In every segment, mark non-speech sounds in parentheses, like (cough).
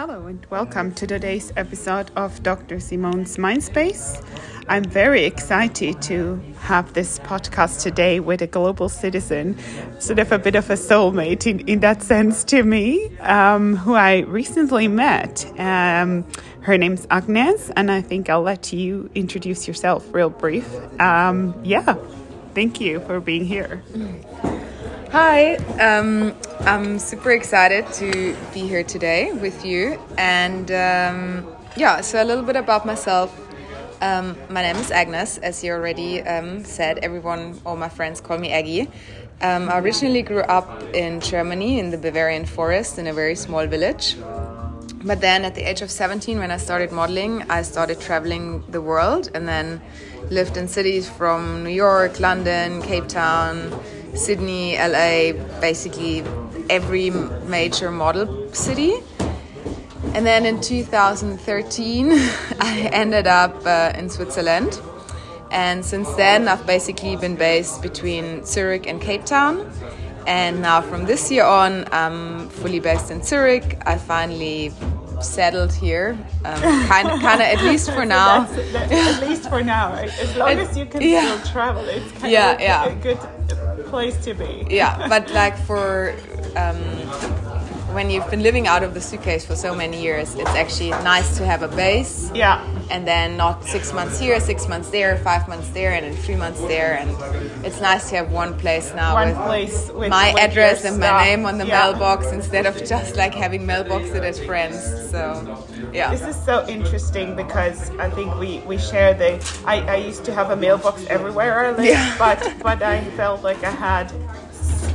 Hello and welcome to today's episode of Dr. Simone's Mindspace. I'm very excited to have this podcast today with a global citizen, sort of a bit of a soulmate in, in that sense to me, um, who I recently met. Um, her name's Agnes, and I think I'll let you introduce yourself real brief. Um, yeah, thank you for being here. Hi, um, I'm super excited to be here today with you. And um, yeah, so a little bit about myself. Um, my name is Agnes, as you already um, said. Everyone, all my friends call me Aggie. Um, I originally grew up in Germany in the Bavarian forest in a very small village. But then at the age of 17, when I started modeling, I started traveling the world and then lived in cities from New York, London, Cape Town. Sydney, LA, basically every major model city. And then in 2013, (laughs) I ended up uh, in Switzerland. And since then, I've basically been based between Zurich and Cape Town. And now, from this year on, I'm fully based in Zurich. I finally settled here, um, (laughs) kind of, kind of (laughs) at least for now. That's, that's, at least for now, as long as you can yeah. still travel, it's kind yeah, of yeah. a good place to be. Yeah, but like for um, when you've been living out of the suitcase for so many years, it's actually nice to have a base. Yeah. And then not six months here, six months there, five months there, and then three months there. And it's nice to have one place now one with place with my with address and my stuff. name on the yeah. mailbox instead of just like having mailboxes as friends. So, yeah. This is so interesting because I think we, we share the. I, I used to have a mailbox everywhere I lived, Yeah. but but I felt like I had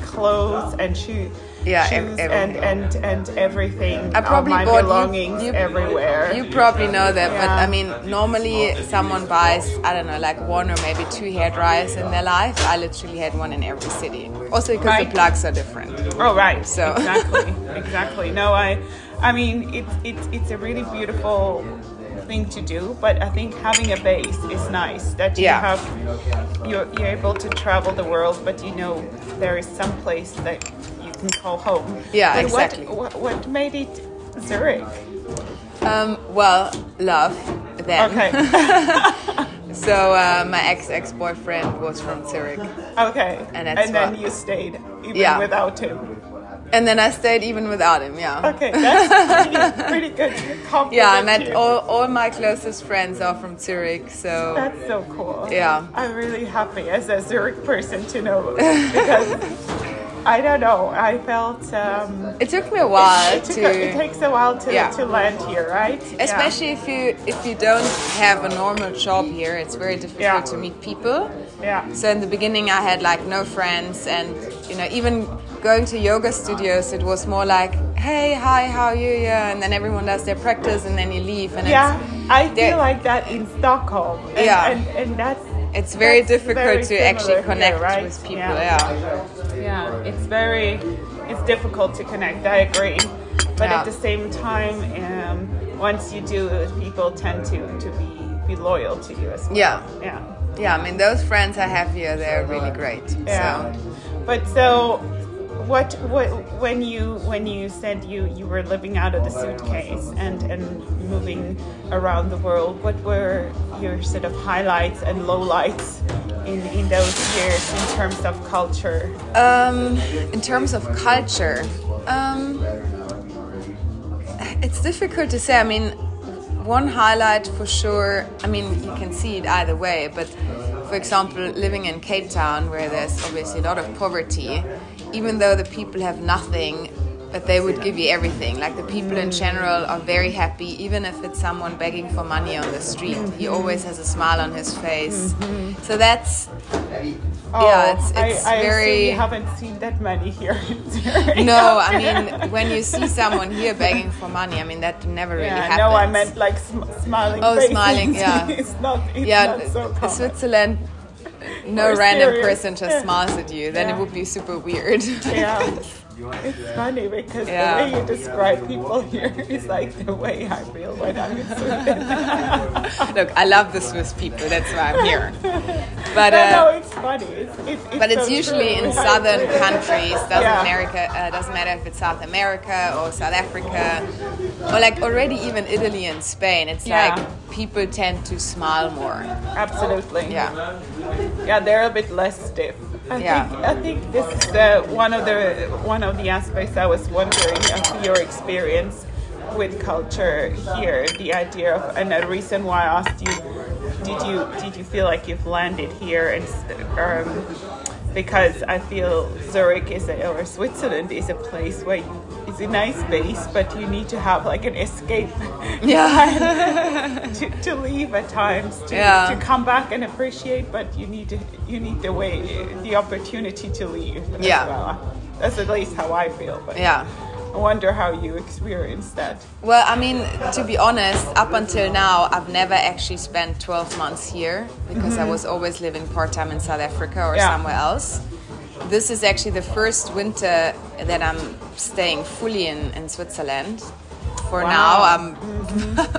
clothes and shoes. Yeah, shoes ev- and, and and everything. I uh, probably of my bought belongings you, everywhere. You probably know that, but I mean, normally someone buys, I don't know, like one or maybe two hair dryers in their life. I literally had one in every city. Also because Right. the plugs are different. Oh right. So- (laughs) exactly, exactly. No, I, I mean, it's it's it's a really beautiful thing to do, but I think having a base is nice. That you Yeah. have, you're you're able to travel the world, but you know there is some place that you can call home. Yeah, But exactly. What, what made it Zurich? Um, well, love then. Okay, (laughs) So uh, my ex ex boyfriend was from Zurich, okay. And that's then what- you stayed even Yeah. without him. And then I stayed even without him. Yeah. Okay, that's (laughs) pretty, pretty good compliment. Yeah, I met all, all my closest friends are from Zurich, so That's so cool. Yeah. I'm really happy as a Zurich person to know because (laughs) I don't know. I felt um, it took me a while it, took to. it takes a while to, Yeah. to land here, right? Yeah. Especially if you if you don't have a normal job here, it's very difficult Yeah. to meet people. Yeah. So in the beginning, I had like no friends, and you know, even going to yoga studios, it was more like, "Hey, hi, how are you?" Yeah, and then everyone does their practice, and then you leave, and Yeah, I feel like that in Stockholm. And, Yeah. and, and that's it's very that's difficult very to actually here, connect right? with people. Yeah. Yeah. yeah, it's very it's difficult to connect. I agree, but Yeah. at the same time, um, once you do, people tend to to be be loyal to you as well. Yeah. yeah. Yeah, I mean those friends I have here, they're really great. Yeah. So But so what what when you when you said you you were living out of the suitcase and and moving around the world, what were your sort of highlights and lowlights in in those years in terms of culture? Um, in terms of culture, um, it's difficult to say. I mean, one highlight for sure. I mean, you can see it either way. But for example, living in Cape Town, where there's obviously a lot of poverty, even though the people have nothing, but they would give you everything. Like the people in general are very happy, even if it's someone begging for money on the street. He always has a smile on his face. Mm-hmm. So that's yeah, oh, it's, it's Oh, I, I very. you haven't seen that many here. No, (laughs) I mean when you see someone here begging for money, I mean that never really Yeah, happens. no, I meant like sm- smiling. Oh, faces. smiling, (laughs) yeah. it's not. It's yeah, not so common. Switzerland. No Or random serious. person just (laughs) Yeah. smiles at you. Then Yeah. it would be super weird. Yeah. It's funny because Yeah. the way you describe people here (laughs) is like the way I feel when I'm in Sweden. Look, I love the Swiss people. That's why I'm here. (laughs) But no, no, uh, it's funny. It's, it's, it's but it's so usually true. in southern (laughs) countries. Doesn't Yeah. America uh, doesn't matter if it's South America or South Africa. or like already even Italy and Spain, it's Yeah. like people tend to smile more. Absolutely. Yeah. Yeah, they're a bit less stiff. I Yeah. think I think this is the one of the one of the aspects I was wondering of your experience with culture here. The idea of and the reason why I asked you, did you did you feel like you've landed here and um, because I feel Zurich is a, or Switzerland is a place where you, it's a nice base, but you need to have like an escape (laughs) Yeah. (laughs) to, to leave at times to, Yeah. to come back and appreciate but you need to you need the way the opportunity to leave as Yeah. well. that's at least how i feel but yeah. i wonder how you experience that Well, I mean, to be honest, up until now, I've never actually spent 12 months here because I mm-hmm. was always living part time in South Africa or Yeah. somewhere else. This is actually the first winter that I'm staying fully in, in Switzerland. For Wow. now, I'm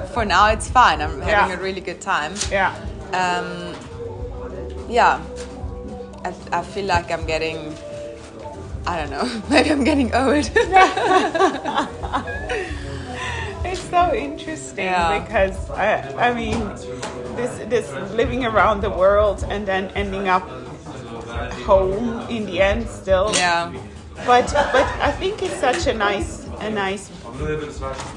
(laughs) for now it's fine. I'm having Yeah. a really good time. yeah um, Yeah, I, I feel like I'm getting. I don't know. (laughs) Maybe I'm getting old. (laughs) it's so interesting Yeah. because I, I mean this this living around the world and then ending up home in the end still yeah. but but i think it's such a nice a nice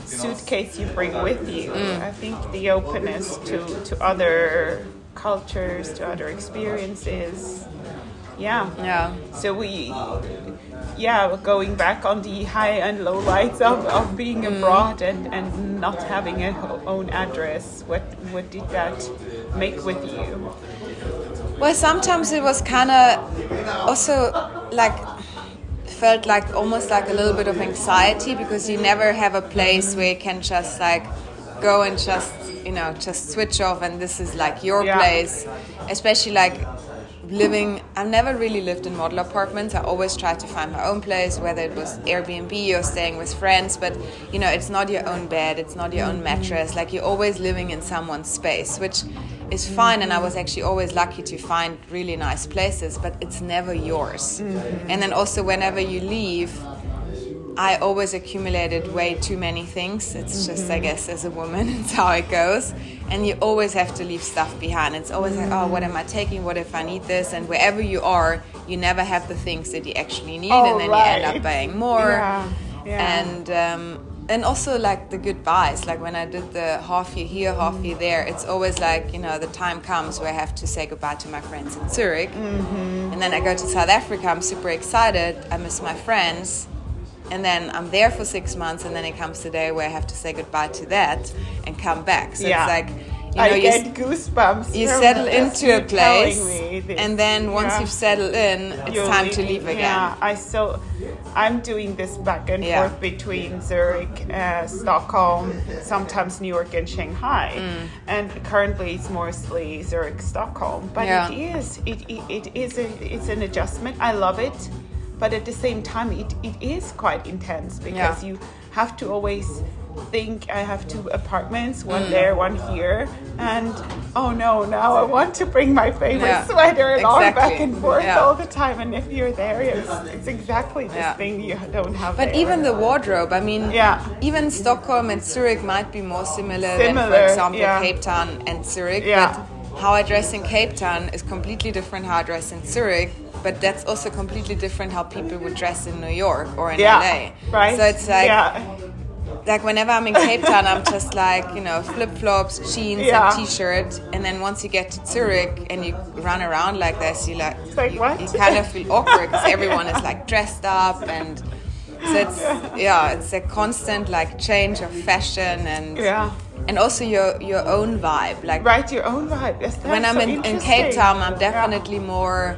suitcase you bring with you. Mm. I think the openness to, to other cultures, to other experiences. Yeah. Yeah. So we, yeah, going back on the high and low lights of, of being mm. abroad and, and not having a own address. What what did that make with you? Well, sometimes it was kind of also like felt like almost like a little bit of anxiety because you never have a place where you can just like go and just you know just switch off and this is like your Yeah. place. Especially like living i've never really lived in model apartments. I always tried to find my own place whether it was airbnb or staying with friends. But you know it's not your own bed. It's not your own mm-hmm. mattress. Like you're always living in someone's space which is fine and i was actually always lucky to find really nice places but it's never yours and then also whenever you leave I always accumulated way too many things. It's just, I guess, as a woman, (laughs) it's how it goes. And you always have to leave stuff behind. It's always like, oh, what am I taking? What if I need this? And wherever you are, you never have the things that you actually need, Oh, and then you end up buying more. Yeah, yeah. And um, and also like the goodbyes. Like when I did the half year here, half year there, it's always like you know the time comes where I have to say goodbye to my friends in Zurich, Mm-hmm. and then I go to South Africa. I'm super excited. I miss my friends and then I'm there for six months, and then it comes the day where I have to say goodbye to that and come back. So Yeah. it's like, you know, I you, get goosebumps. you settle just into a place, telling me this. and then once Yeah. you've settled in, it's You're time to leave again. Yeah, I so I'm doing this back and Yeah. forth between Zurich, uh, Stockholm, sometimes New York and Shanghai, Mm. and currently it's mostly Zurich, Stockholm. But Yeah. it is it, it, it is a, it's an adjustment. I love it, but at the same time it, it is quite intense because Yeah. you have to always think I have two apartments, one Mm. there, one here, and oh no, now I want to bring my favorite Yeah. sweater along back and forth Yeah. all the time. And if you're there, it's, it's exactly this Yeah. thing you don't have. But there. even the wardrobe, I mean, Yeah. even Stockholm and Zurich might be more similar, than, for example. Cape Town and Zurich. Yeah. But how I dress in Cape Town is completely different how I dress in Zurich. But that's also completely different how people would dress in New York or in yeah, LA. right? So it's like yeah, like whenever I'm in Cape Town, I'm just like you know flip flops, jeans, Yeah. and t-shirt, and then once you get to Zurich and you run around like this, you like, like, you, you kind of feel awkward because everyone is like dressed up and. So it's yeah, it's a constant like change of fashion and Yeah. and also your your own vibe. Like write your own vibe. Yes, when I'm so in, in Cape. Town, I'm Yeah. definitely more.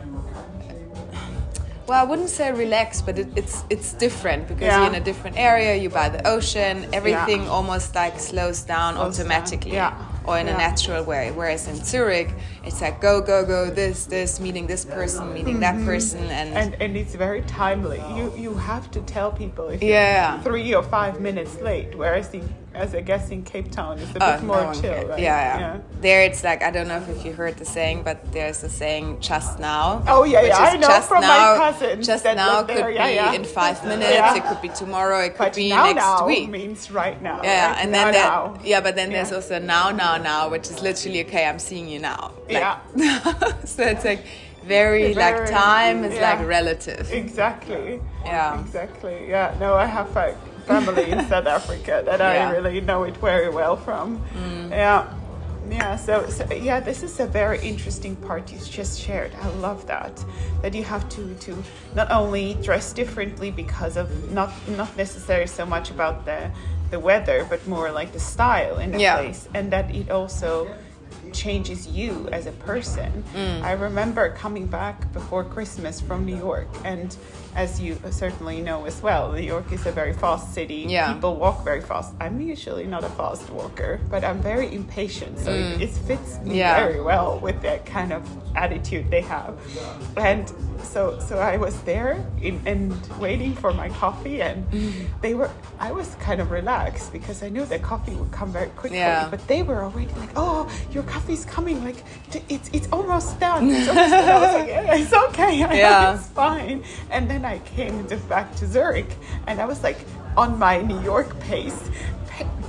Well, I wouldn't say relaxed, but it, it's it's different because Yeah. you're in a different area. You're by the ocean. Everything Yeah. almost like slows down Slows down. automatically. Yeah. or in a natural way. Whereas in Zurich, it's like go, go, go, this, this, meeting this person, meeting that person, and, Mm-hmm. and and it's very timely. You you have to tell people if you're Yeah. three or five minutes late. Whereas in, as I guess in Cape Town, it's a Oh, bit more no chill, right? Yeah, yeah, There, it's like I don't know if you heard the saying, but there's a saying "just now." Oh, yeah, yeah, I know just from my now, cousins Just that now there, could yeah, be yeah. in five minutes. Yeah. It could be tomorrow. It could But be now, next now week. means right now. Yeah, right? and now, then there, now. yeah, but then there's also now, now, now, which is literally okay. I'm seeing you now. Like- Yeah. (laughs) so it's like very, like time is yeah. like relative. Exactly. Yeah. Exactly. Yeah. No, I have a family in South Africa that Yeah. I really know it very well from. Mm. Yeah. Yeah, so, so yeah, this is a very interesting part you just shared. I love that that you have to to not only dress differently because of not not necessarily so much about the the weather, but more like the style in the Yeah. place, and that it also changes you as a person. Mm. I remember coming back before Christmas from New York, and as you certainly know as well, New York is a very fast city. Yeah. People walk very fast. I'm usually not a fast walker, but I'm very impatient, so it, mm. it fits me Yeah. very well with that kind of attitude they have. And so, so I was there in, and waiting for my coffee, and mm. they were. I was kind of relaxed because I knew that coffee would come very quickly. Yeah. But they were already like, "Oh, your coffee's coming! Like, it's it's almost done. It's almost done." I was like, "It's okay. (laughs) Yeah. it's fine." And then I came to, back to Zurich, and I was like on my New York pace,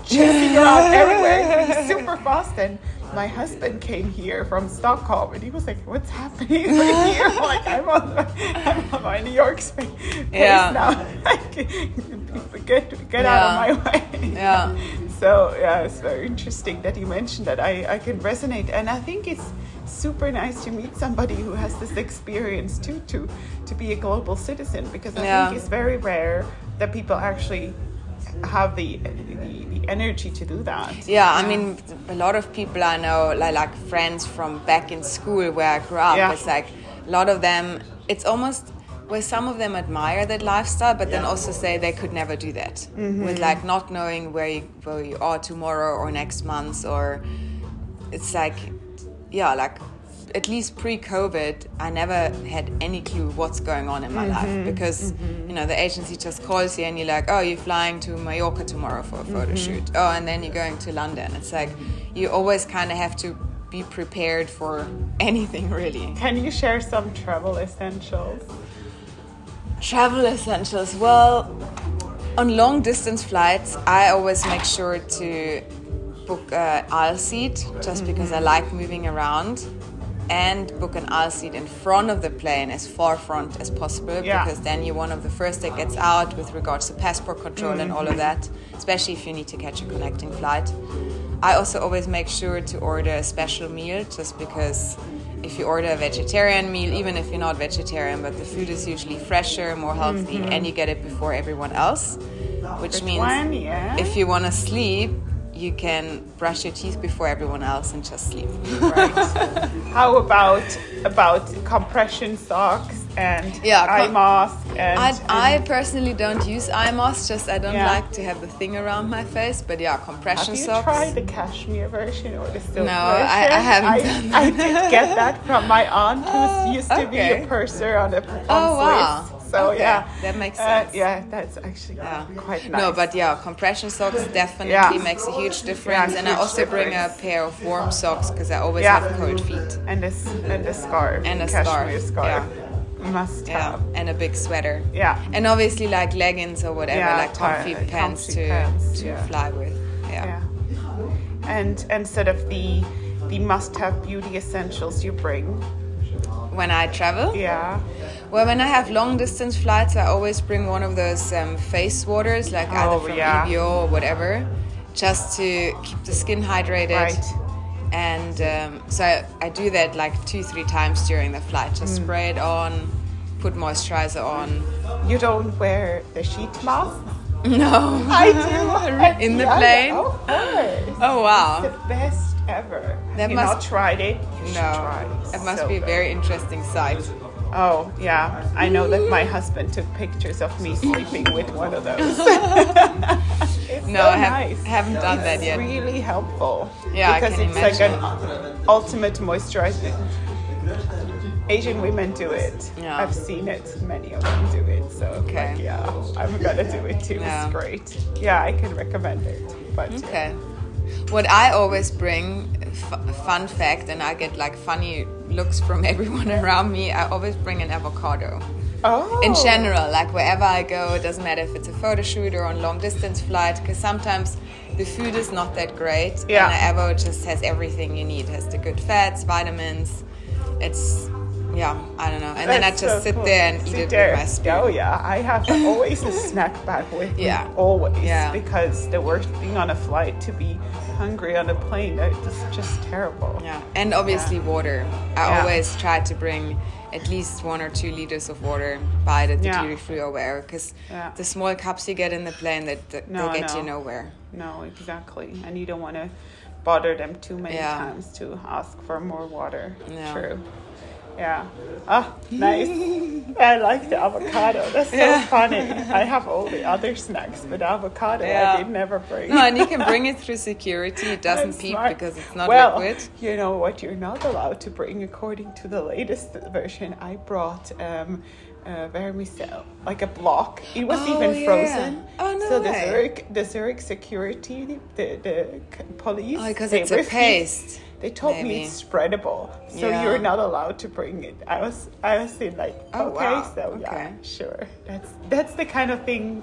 chasing around everywhere, (laughs) super fast. And my husband came here from Stockholm, and he was like, "What's happening right here?" Like, I'm on, I'm on my New York pace Yeah. now. (laughs) Like, get get out of my way. Yeah. (laughs) So yeah, it's very interesting that you mentioned that. I, I can resonate, and I think it's super nice to meet somebody who has this experience too, to to be a global citizen, because I Yeah. think it's very rare that people actually have the the, the energy to do that. Yeah, I mean, a lot of people I know, like, like friends from back in school where I grew up, Yeah. it's like a lot of them, it's almost where some of them admire that lifestyle, but then also say they could never do that mm-hmm. with like not knowing where you, where you are tomorrow or next month, or it's like, yeah, like at least pre-COVID, I never had any clue what's going on in my life mm-hmm. because mm-hmm. you know the agency just calls you and you're like, oh, you're flying to Mallorca tomorrow for a photo mm-hmm. shoot. Oh, and then you're going to London. It's like you always kind of have to be prepared for anything really. Can you share some travel essentials? Travel essentials. Well, on long distance flights, I always make sure to book a aisle seat just because I like moving around and book an aisle seat in front of the plane as far front as possible Yeah. because then you're one of the first that gets out with regards to passport control and all of mm-hmm. that, especially if you need to catch a connecting flight. I also always make sure to order a special meal just because if you order a vegetarian meal, even if you're not vegetarian, but the food is usually fresher, more healthy, mm-hmm. and you get it before everyone else, which means one, yeah. if you want to sleep, you can brush your teeth before everyone else and just sleep. Right. (laughs) How about about compression socks and Yeah, eye mask and, I, and I personally don't use eye masks, just I don't Yeah. like to have the thing around my face. But yeah, compression socks. Have you socks. tried the cashmere version or the silk No, version? I- I haven't I, I did get that from my aunt who (laughs) used to be a purser on a on Oh, wow. So Okay, yeah, that makes Uh, sense. yeah, that's actually Yeah. quite nice. No, but yeah, compression socks definitely Yeah. makes a huge difference. and I huge also bring a pair of warm socks because I always Yeah. have cold feet. and a and a scarf And a cashmere scarf, scarf must Yeah, have. and a big sweater. Yeah. And obviously like leggings or whatever, Yeah, like comfy pants comfy to pants, to yeah. fly with. Yeah. Yeah. And and sort of the the must-have beauty essentials you bring. When I travel, Yeah. well, when I have long distance flights, I always bring one of those um, face waters, like Oh, either from yeah. Or whatever, just to keep the skin hydrated. Right. And um, so I, I do that like two, three times during the flight. Just Mm. spray it on, put moisturizer on. You don't wear the sheet mask? (laughs) No. I do. (laughs) In the Yeah, plane? Of course. Oh wow. The best ever. That you must- not tried it? You should try No. it. It must So be a very interesting sight. Oh, yeah. I know that my husband took pictures of me sleeping with one of those. (laughs) it's No, so I have- nice. haven't done it's that yet. really helpful. Yeah, I because it's like an ultimate moisturizer. Asian women do it. Yeah. I've seen it. Many of them do it. So Okay. like, yeah, I'm gonna do it too. Yeah. It's great. Yeah, I can recommend it. But yeah. What I always bring, f- fun fact, and I get like funny looks from (laughs) everyone around me. I always bring an avocado. Oh. In general, like wherever I go, it doesn't matter if it's a photo shoot or on long distance flight, because sometimes the food is not that great. Yeah. And Avo just has everything you need. It has the good fats, vitamins. It's yeah, I don't know. And then I just so sit cool. there and eat Sit it there. with my spoon. Oh yeah, I have always a (laughs) snack bag with Yeah. me. Always. Yeah. Because the worst thing on a flight to be hungry on a plane, it's just terrible. Yeah, and obviously water. I Yeah. always try to bring at least one or two liters of water by the Yeah. duty free or wherever, because Yeah. the small cups you get in the plane that, that No, they get no. you nowhere. No, exactly. And you don't want to bother them too many Yeah. times to ask for more water. Yeah. True. Yeah. Ah, nice. (laughs) I like the avocado. That's so Yeah. funny. I have all the other snacks, but avocado Yeah. I did never bring. No, and you can bring it through security. It (laughs) doesn't peep because it's not well, liquid. You know what you're not allowed to bring according to the latest version. I brought um, uh, vermicelles, like a block. It was Oh, even yeah. frozen. Oh, no So the. Zurich, the Zurich security, the the police. Oh, because they it's a paste. They told maybe. me it's spreadable, so Yeah. you're not allowed to bring it. I was, I was in like, Oh, okay, wow. so yeah, sure. That's that's the kind of thing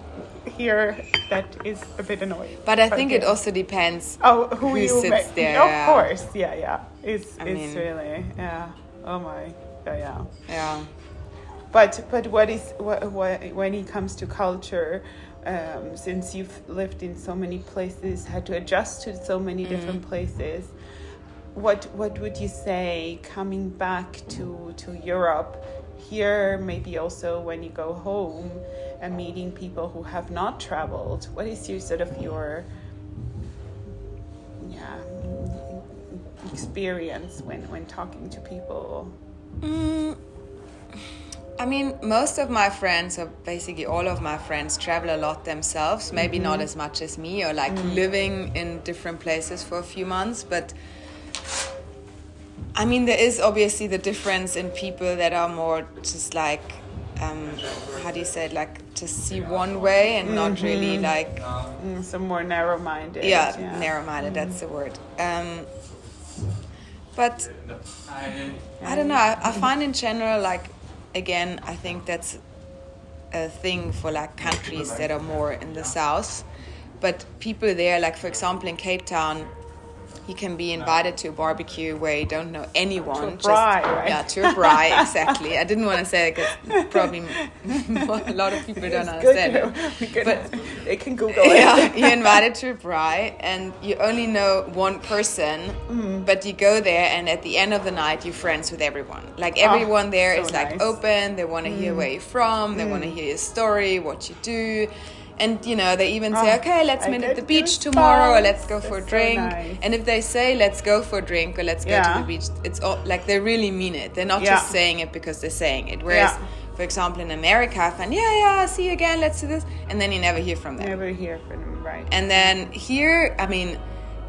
here that is a bit annoying. But I think it also depends. Oh, who, who you sits met. there, Of course, yeah, yeah. It's I it's mean- really yeah. Oh my, yeah, yeah. Yeah. But but what is what, what when it comes to culture, um, since you've lived in so many places, had to adjust to so many Mm. different places. What what would you say coming back to to Europe? Here, maybe also when you go home and meeting people who have not traveled. What is your sort of your yeah experience when when talking to people? Mm, I mean, most of my friends, or basically all of my friends, travel a lot themselves. Maybe Mm-hmm. not as much as me, or like Mm. living in different places for a few months. But I mean, there is obviously the difference in people that are more just like, um, how do you say it, like just see one way and not really like Mm, some more narrow-minded. yeah, narrow-minded that's the word um, but i don't know I, I find in general like again i think that's a thing for like countries that are more in the south. But people there like for example in cape town you can be invited to a barbecue where you don't know anyone. To a just- right? Yeah, to a braai, (laughs) exactly. I didn't want to say it because probably (laughs) a lot of people don't understand to know. it. Can, But- they can Google (laughs) it. yeah, you're invited to a braai and you only know one person, Mm. but you go there and at the end of the night you're friends with everyone. Like everyone there Ah, so is like nice. Mm. open, they want to hear where you're from, they want to hear your story, what you do. And you know, they even say, Ah, okay, let's I meet at the beach tomorrow, or let's go for a That's so drink. nice. And if they say, let's go for a drink, or let's go Yeah. to the beach, it's all like they really mean it. They're not Yeah. just saying it because they're saying it. Whereas, Yeah. for example, in America, I find, yeah, yeah, see you again, let's do this. And then you never hear from them. Never hear from them, right? And then here, I mean,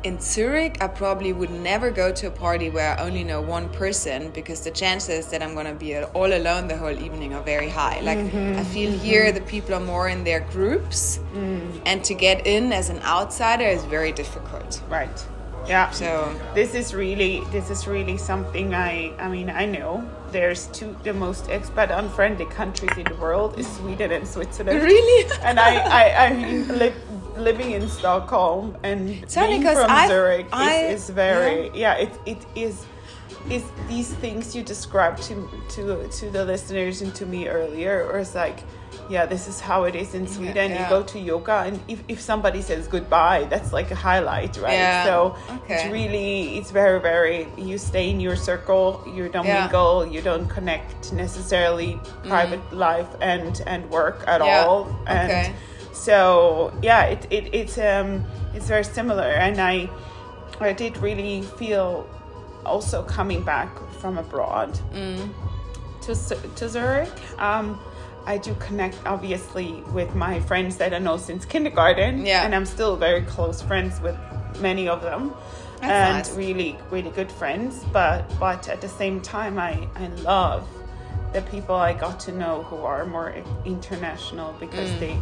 in Zurich, I probably would never go to a party where I only know one person because the chances that I'm gonna be all alone the whole evening are very high. Like, mm-hmm. I feel here the people are more in their groups, mm. and to get in as an outsider is very difficult. right. Yeah. So, this is really this is really something I I mean I know there's two the most expat unfriendly countries in the world is Sweden and Switzerland. Really? and I I, I li- living in Stockholm and being from I've- Zurich I- is, is very yeah. it it is is these things you described to to to the listeners and to me earlier or it's like yeah this is how it is in Sweden yeah. you go to yoga and if, if somebody says goodbye that's like a highlight right Yeah, so it's really it's very very you stay in your circle you don't Yeah. mingle you don't connect necessarily private life and and work at Mm. Yeah, all and okay. So yeah it, it it's um it's very similar and i i did really feel also coming back from abroad Mm. to to Zurich. Um, I do connect obviously with my friends that I know since kindergarten, Yeah. and I'm still very close friends with many of them, That's and nice. really really good friends. But but at the same time, I I love the people I got to know who are more international because Mm. they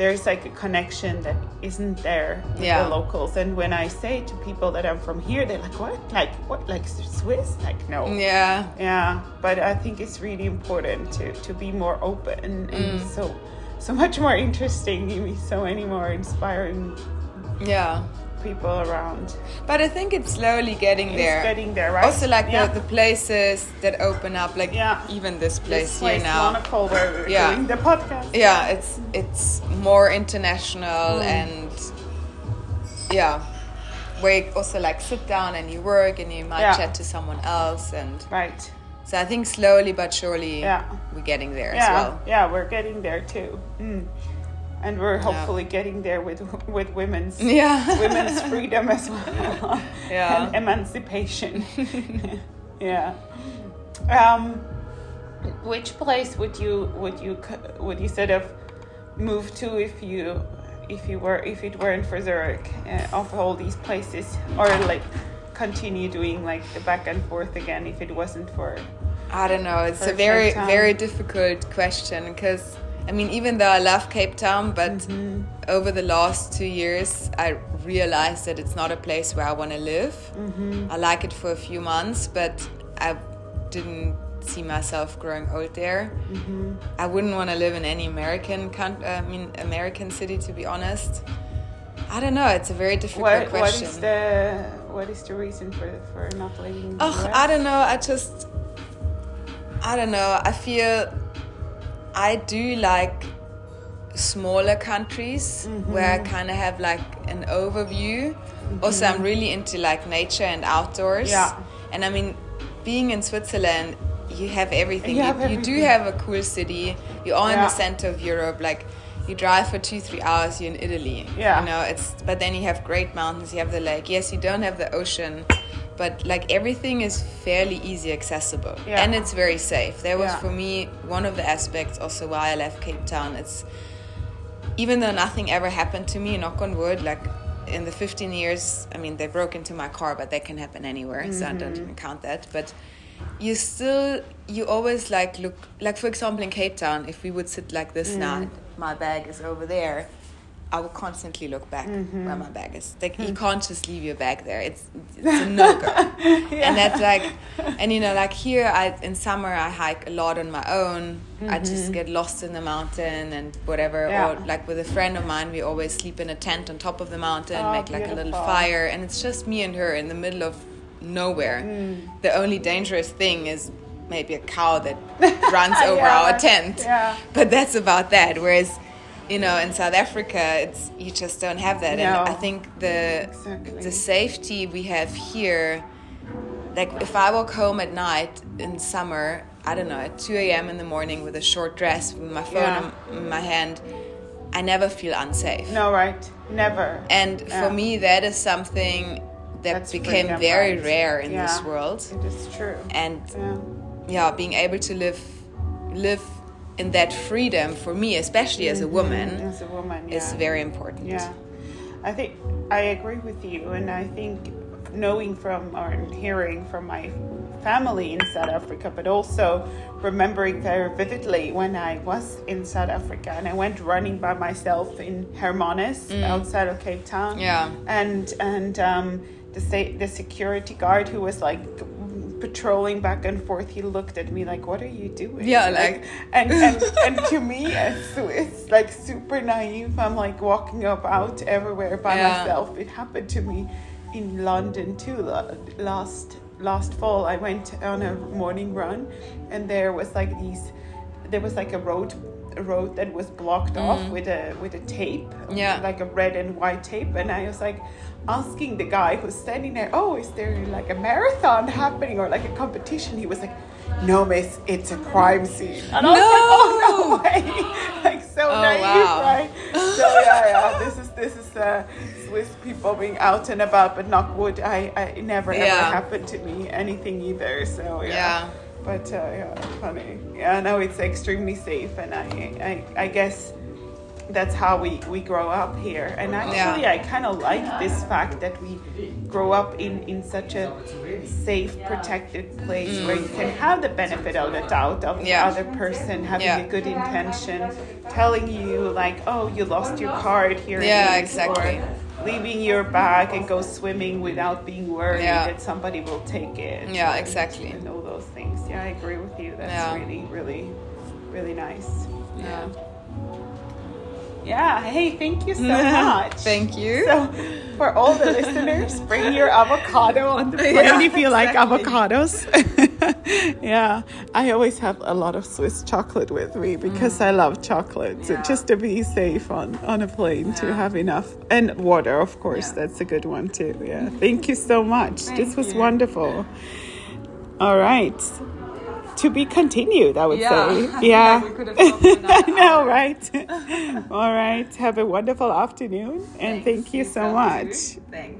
there's like a connection that isn't there with Yeah. the locals. And when I say to people that I'm from here, they're like, "What? Like what? Like Swiss? Like no." Yeah. Yeah, but I think it's really important to to be more open and, and mm. so so much more interesting. So many more inspiring Yeah. People around. But I think it's slowly getting there. It's getting there, right? Also, like yeah. the, the places that open up, like Yeah. even this place this here place, now. Monaco, where we're Yeah. doing the podcast. yeah, it's it's more international Mm. and yeah, where you also like sit down and you work and you might Yeah. chat to someone else and Right. so I think slowly but surely Yeah. we're getting there Yeah. as well. Yeah, we're getting there too. Mm. And we're hopefully getting there with with women's (laughs) Yeah. women's (laughs) freedom as well. Yeah. And emancipation. (laughs) yeah. Um, which place would you would you would you sort of move to if you if you were if it weren't for Zurich uh, of all these places or like continue doing like the back and forth again if it wasn't for I don't know. It's a very very difficult question because I mean, even though I love Cape Town, but Mm-hmm. over the last two years, I realized that it's not a place where I want to live. Mm-hmm. I like it for a few months, but I didn't see myself growing old there. Mm-hmm. I wouldn't want to live in any American coun- I mean American city to be honest. I don't know. It's a very difficult what, what question. is the what is the reason for for not living Oh, I don't know. I just, I don't know. I feel I do like smaller countries Mm-hmm. where I kind of have like an overview. Also, I'm really into like nature and outdoors. Yeah. And I mean, being in Switzerland, you have everything. You You, have you do have a cool city. You are in the center of Europe. Like, you drive for two, three hours, you're in Italy. Yeah. You know, it's but then you have great mountains. You have the lake. Yes, you don't have the ocean, but like everything is fairly easy accessible Yeah. and it's very safe. That was Yeah. for me one of the aspects also why I left Cape Town. It's even though nothing ever happened to me, knock on wood, like in the 15 years, I mean, they broke into my car, but that can happen anywhere, so I don't Mm-hmm. even count that. But you still, you always like look, like for example, in Cape Town, if we would sit like this now, Mm. and my bag is over there. I would constantly look back Mm-hmm. where my bag is. Like you can't just leave your bag there. It's (laughs) it's a no go. And that's like, and you know, like here, I in summer I hike a lot on my own. I just get lost in the mountain and whatever. Mm-hmm. Yeah. Or like with a friend of mine, we always sleep in a tent on top of the mountain, Oh, make like a little fire, and it's just me and her in the middle of nowhere. Mm. The only dangerous thing is maybe a cow that (laughs) runs over Yeah, our tent. yeah. But that's about that. Whereas, you know, in South Africa, it's you just don't have that. No. And I think the Exactly. the safety we have here, like if I walk home at night in summer, I don't know, at 2 a.m. in the morning with a short dress, with my phone Yeah. in, my hand, I never feel unsafe. No, right? Never. And Yeah. for me, that is something that That's became very right? rare in this world. It is true. And Yeah. yeah, being able to live live in that freedom for me, especially as a woman, As a woman, yeah. is very important. Yeah, I think I agree with you, and I think knowing from or hearing from my family in South Africa, but also remembering very vividly when I was in South Africa and I went running by myself in Hermanus outside of Cape Town. Mm. Yeah. and and um, the the security guard who was like patrolling back and forth he looked at me like what are you doing Yeah, like- and, and and (laughs) to me as Swiss, like super naive, I'm like walking about everywhere by Yeah. myself. It happened to me in London too. Last last fall, I went on a morning run, and there was like these, there was like a road road that was blocked off with a with a tape, Mm. Yeah. like a red and white tape, and I was like asking the guy who's standing there, oh, is there like a marathon happening or like a competition? He was like, no, miss, it's a crime scene. And I was like, oh, no way. (laughs) like so Oh, naive, wow. right? So yeah, yeah, this is this is uh, Swiss people being out and about, but knock wood, I, I it never ever Yeah. happened to me anything either. So yeah, Yeah. But uh, yeah, funny. Yeah, no, it's extremely safe, and I, I, I guess that's how we, we grow up here. And actually, Yeah. I kind of like this fact that we grow up in, in such a safe, protected place where you can have the benefit of the doubt of Mm. Yeah. the other person having Yeah. a good intention, telling you like, oh, you lost your card here. Yeah, exactly. Or leaving your bag and go swimming without being worried Yeah. that somebody will take it. Yeah, and- exactly. And all those things. Yeah, I agree with you. That's Yeah. really, really, really nice. Yeah. Yeah. Hey, thank you so (laughs) much. Thank you. So, for all the listeners, bring your avocado on the plane (laughs) Yeah, (laughs) if you like avocados. (laughs) yeah, I always have a lot of Swiss chocolate with me because Mm. I love chocolate. So just to be safe on on a plane to have enough and water, of course, Yeah. that's a good one too. Yeah, thank you so much. this was you. wonderful. All right. To be continued, I would Yeah. say. (laughs) Yeah. We could have talked for another (laughs) I know, right? All right. Have a wonderful afternoon and thank you so much. Thanks.